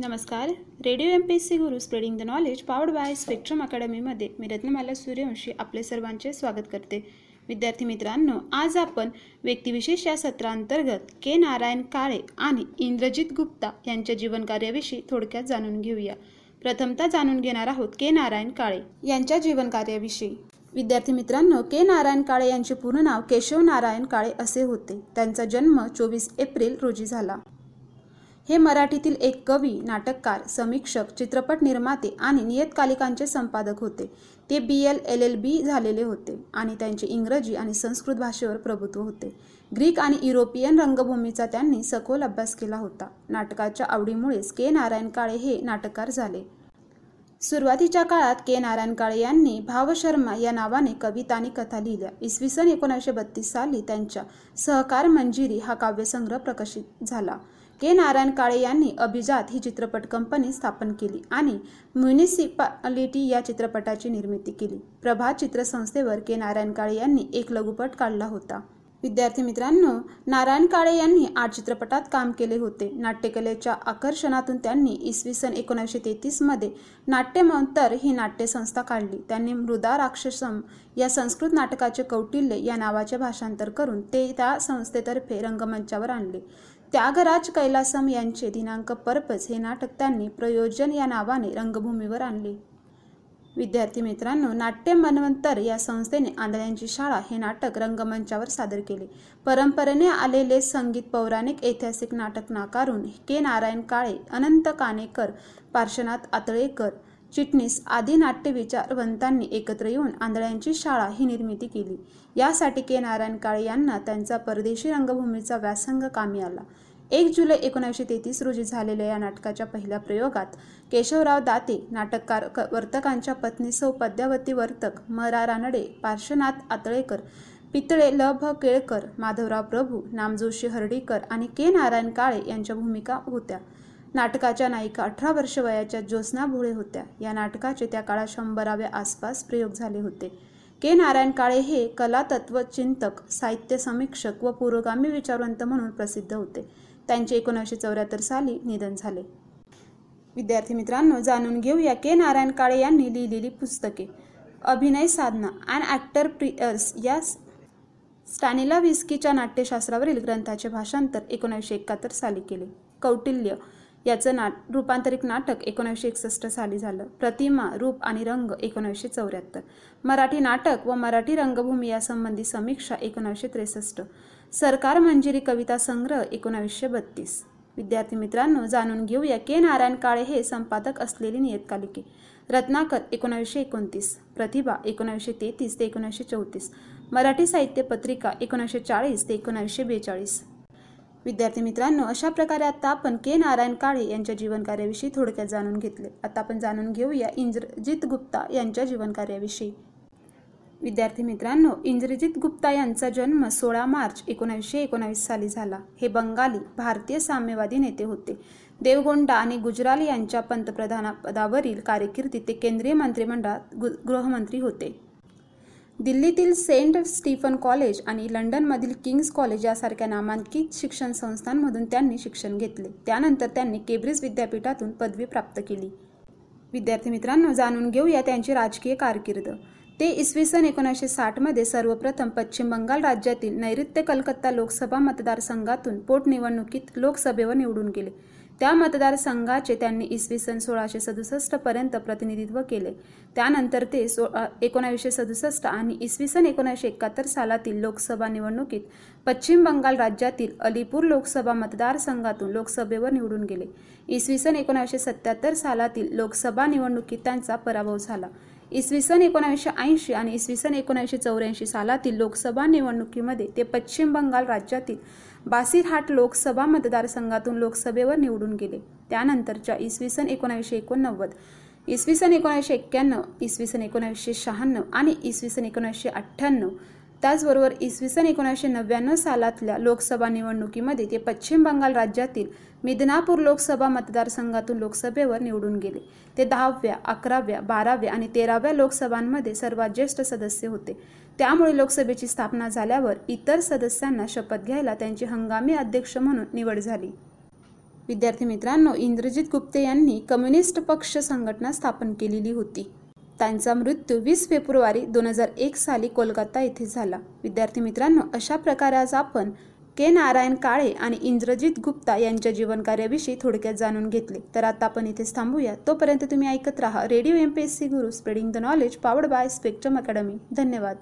नमस्कार. Radio M P S C Guru spreading the knowledge powered by Spectrum अकॅडमीमध्ये मी रत्नमाला सूर्यवंशी आपले सर्वांचे स्वागत करते. विद्यार्थी मित्रांनो आज आपण व्यक्तिविशेष या सत्रांतर्गत के नारायण काळे आणि इंद्रजित गुप्ता यांच्या जीवनकार्याविषयी थोडक्यात जाणून घेऊया. प्रथमतः जाणून घेणार आहोत के नारायण काळे यांच्या जीवनकार्याविषयी. विद्यार्थी मित्रांनो के नारायण काळे यांचे पूर्ण नाव केशव नारायण काळे असे होते. त्यांचा जन्म चोवीस एप्रिल रोजी झाला. हे मराठीतील एक कवी नाटककार समीक्षक चित्रपट निर्माते आणि नियतकालिकांचे संपादक होते. ते B L L L B झालेले होते आणि त्यांचे इंग्रजी आणि संस्कृत भाषेवर प्रभुत्व होते. ग्रीक आणि युरोपियन रंगभूमीचा त्यांनी सखोल अभ्यास केला होता. नाटकाच्या आवडीमुळेच के. नारायण काळे हे नाटककार झाले. सुरुवातीच्या काळात के. नारायण काळे यांनी भावशर्मा या नावाने कविता आणि कथा लिहिल्या. इसवी सन एकोणीसशे बत्तीस साली त्यांच्या सहकार मंजिरी हा काव्यसंग्रह प्रकाशित झाला. के. नारायण काळे यांनी अभिजात ही चित्रपट कंपनी स्थापन केली आणि म्युनिसिपालिटी या चित्रपटाची निर्मिती केली. प्रभात चित्रसंस्थेवर के. नारायण काळे यांनी एक लघुपट काढला होता. विद्यार्थी मित्रांनो नारायण काळे यांनी आठ चित्रपटात काम केले होते. नाट्यकलेच्या आकर्षणातून त्यांनी इसवी सन एकोणीसशे तेहतीसमध्ये नाट्यमंतर ही नाट्यसंस्था काढली. त्यांनी मृदा राक्षसम या संस्कृत नाटकाचे कौटिल्य या नावाचे भाषांतर करून ते त्या संस्थेतर्फे रंगमंचावर आणले. त्यागराज कैलासम यांचे दिनांक पर्पज हे नाटक त्यांनी प्रयोजन या नावाने रंगभूमीवर आणले. विद्यार्थी मित्रांनो नाट्य मनवंतर या संस्थेने आंधळ्यांची शाळा हे नाटक रंगमंचावर सादर केले. परंपरेने आलेले संगीत पौराणिक ऐतिहासिक नाटक नाकारून के. नारायण काळे अनंत कानेकर पार्श्वनाथ आतळेकर चिटणीस आदी नाट्य विचारवंतांनी एकत्र येऊन आंधळ्यांची शाळा ही निर्मिती केली. यासाठी के. नारायण काळे यांना त्यांचा परदेशी रंगभूमीचा व्यासंग कामी आला. एक जुलै एकोणीसशे तेहतीस रोजी झालेल्या या नाटकाच्या पहिल्या प्रयोगात केशवराव दाते नाटककार वर्तकांच्या पत्नी सौ पद्यावती वर्तक मरा रानडे पार्श्वनाथ आतळेकर पितळे ल भ केळकर माधवराव प्रभू नामजोशी हर्डीकर आणि के. नारायण काळे यांच्या भूमिका होत्या. नाटकाच्या नायिका अठरा वर्ष वयाच्या ज्योत्स्ना भोळे होत्या. या नाटकाचे त्या काळात शंभराव्या आसपास प्रयोग झाले होते. के. नारायण काळे हे कलातत्वचिंतक साहित्य समीक्षक व पुरोगामी विचारवंत म्हणून प्रसिद्ध होते. त्यांचे एकोणीसशे चौऱ्याहत्तर साली निधन झाले. विद्यार्थी मित्रांनो जाणून घेऊया के. नारायण काळे यांनी लिहिलेली पुस्तके. अभिनय साधना अँड ॲक्टर प्रियर्स या स्टॅनिला विस्कीच्या नाट्यशास्त्रावरील ग्रंथाचे भाषांतर एकोणीसशे एकाहत्तर साली केले. कौटिल्य याचं नाट रूपांतरित नाटक एकोणीसशे एकसष्ट साली झालं. प्रतिमा रूप आणि रंग एकोणीसशे चौऱ्याहत्तर. मराठी नाटक व मराठी रंगभूमी यासंबंधी समीक्षा एकोणीसशे त्रेसष्ट. सरकार मंजिरी कविता संग्रह एकोणावीसशे बत्तीस. विद्यार्थी मित्रांनो जाणून घेऊया के नारायण काळे हे संपादक असलेली नियतकालिके. रत्नाकर एकोणावीसशे एकोणतीस. प्रतिभा एकोणावीसशे तेहतीस ते एकोणीसशे चौतीस. मराठी साहित्य पत्रिका एकोणीसशे चाळीस ते एकोणावीसशे बेचाळीस. विद्यार्थी मित्रांनो अशा प्रकारे आता आपण के नारायण काळे यांच्या जीवनकार्याविषयी थोडक्यात जाणून घेतले. आता आपण जाणून घेऊया इंद्रजित गुप्ता यांच्या जीवनकार्याविषयी. विद्यार्थी मित्रांनो इंद्रजित गुप्ता यांचा जन्म सोळा मार्च एकोणावीसशे एकोणावीस साली झाला. हे बंगाली भारतीय साम्यवादी नेते होते. देवगोंडा आणि गुजराल यांच्या पंतप्रधानपदावरील कारकिर्दीत ते केंद्रीय मंत्रिमंडळात गृहमंत्री होते. दिल्लीतील सेंट स्टीफन कॉलेज आणि लंडनमधील किंग्स कॉलेज यासारख्या नामांकित शिक्षण संस्थांमधून त्यांनी शिक्षण घेतले. त्यानंतर त्यांनी केब्रिज विद्यापीठातून पदवी प्राप्त केली. विद्यार्थी मित्रांनो जाणून घेऊया त्यांची राजकीय कारकीर्द. ते इसवी सन एकोणीसशे साठमध्ये सर्वप्रथम पश्चिम बंगाल राज्यातील नैऋत्य कलकत्ता लोकसभा मतदारसंघातून पोटनिवडणुकीत लोकसभेवर निवडून गेले. त्या मतदारसंघाचे त्यांनी इसवी सन सोळाशे सदुसष्ट पर्यंत प्रतिनिधित्व केले. त्यानंतर ते सो एकोणावीसशे सदुसष्ट आणि इसवी सन एकोणीसशे एकाहत्तर सालातील लोकसभा निवडणुकीत पश्चिम बंगाल राज्यातील अलीपूर लोकसभा मतदारसंघातून लोकसभेवर निवडून गेले. इसवी सन एकोणीसशे सत्याहत्तर सालातील लोकसभा निवडणुकीत त्यांचा पराभव झाला. इसवी सन एकोणावीसशे ऐंशी आणि इसवी सन एकोणावीसशे चौऱ्याऐंशी सालातील लोकसभा निवडणुकीमध्ये ते पश्चिम बंगाल राज्यातील बासीरहाट लोकसभा मतदारसंघातून लोकसभेवर निवडून गेले. त्यानंतरच्या इसवी सन एकोणावीसशे एकोणनव्वद इसवी सन एकोणावीसशे एक्क्याण्णव इसवी सन एकोणावीसशे शहाण्णव आणि इसवी सन एकोणावीसशे अठ्ठ्याण्णव त्याचबरोबर इसवी सन एकोणीसशे नव्याण्णव सालातल्या लोकसभा निवडणुकीमध्ये ते पश्चिम बंगाल राज्यातील मिदनापूर लोकसभा मतदारसंघातून लोकसभेवर निवडून गेले. ते दहाव्या अकराव्या बाराव्या आणि तेराव्या लोकसभांमध्ये सर्वात ज्येष्ठ सदस्य होते. त्यामुळे लोकसभेची स्थापना झाल्यावर इतर सदस्यांना शपथ घ्यायला त्यांची हंगामी अध्यक्ष म्हणून निवड झाली. विद्यार्थी मित्रांनो इंद्रजित गुप्ते यांनी कम्युनिस्ट पक्ष संघटना स्थापन केलेली होती. त्यांचा मृत्यू वीस फेब्रुवारी दोन हजार एक साली कोलकाता येथे झाला. विद्यार्थी मित्रांनो अशा प्रकारे आज आपण के नारायण काळे आणि इंद्रजित गुप्ता यांच्या जीवनकार्याविषयी थोडक्यात जाणून घेतले. तर आता आपण इथेच थांबूया. तोपर्यंत तुम्ही ऐकत राहा radio M P S C Guru spreading the knowledge powered by spectrum academy धन्यवाद.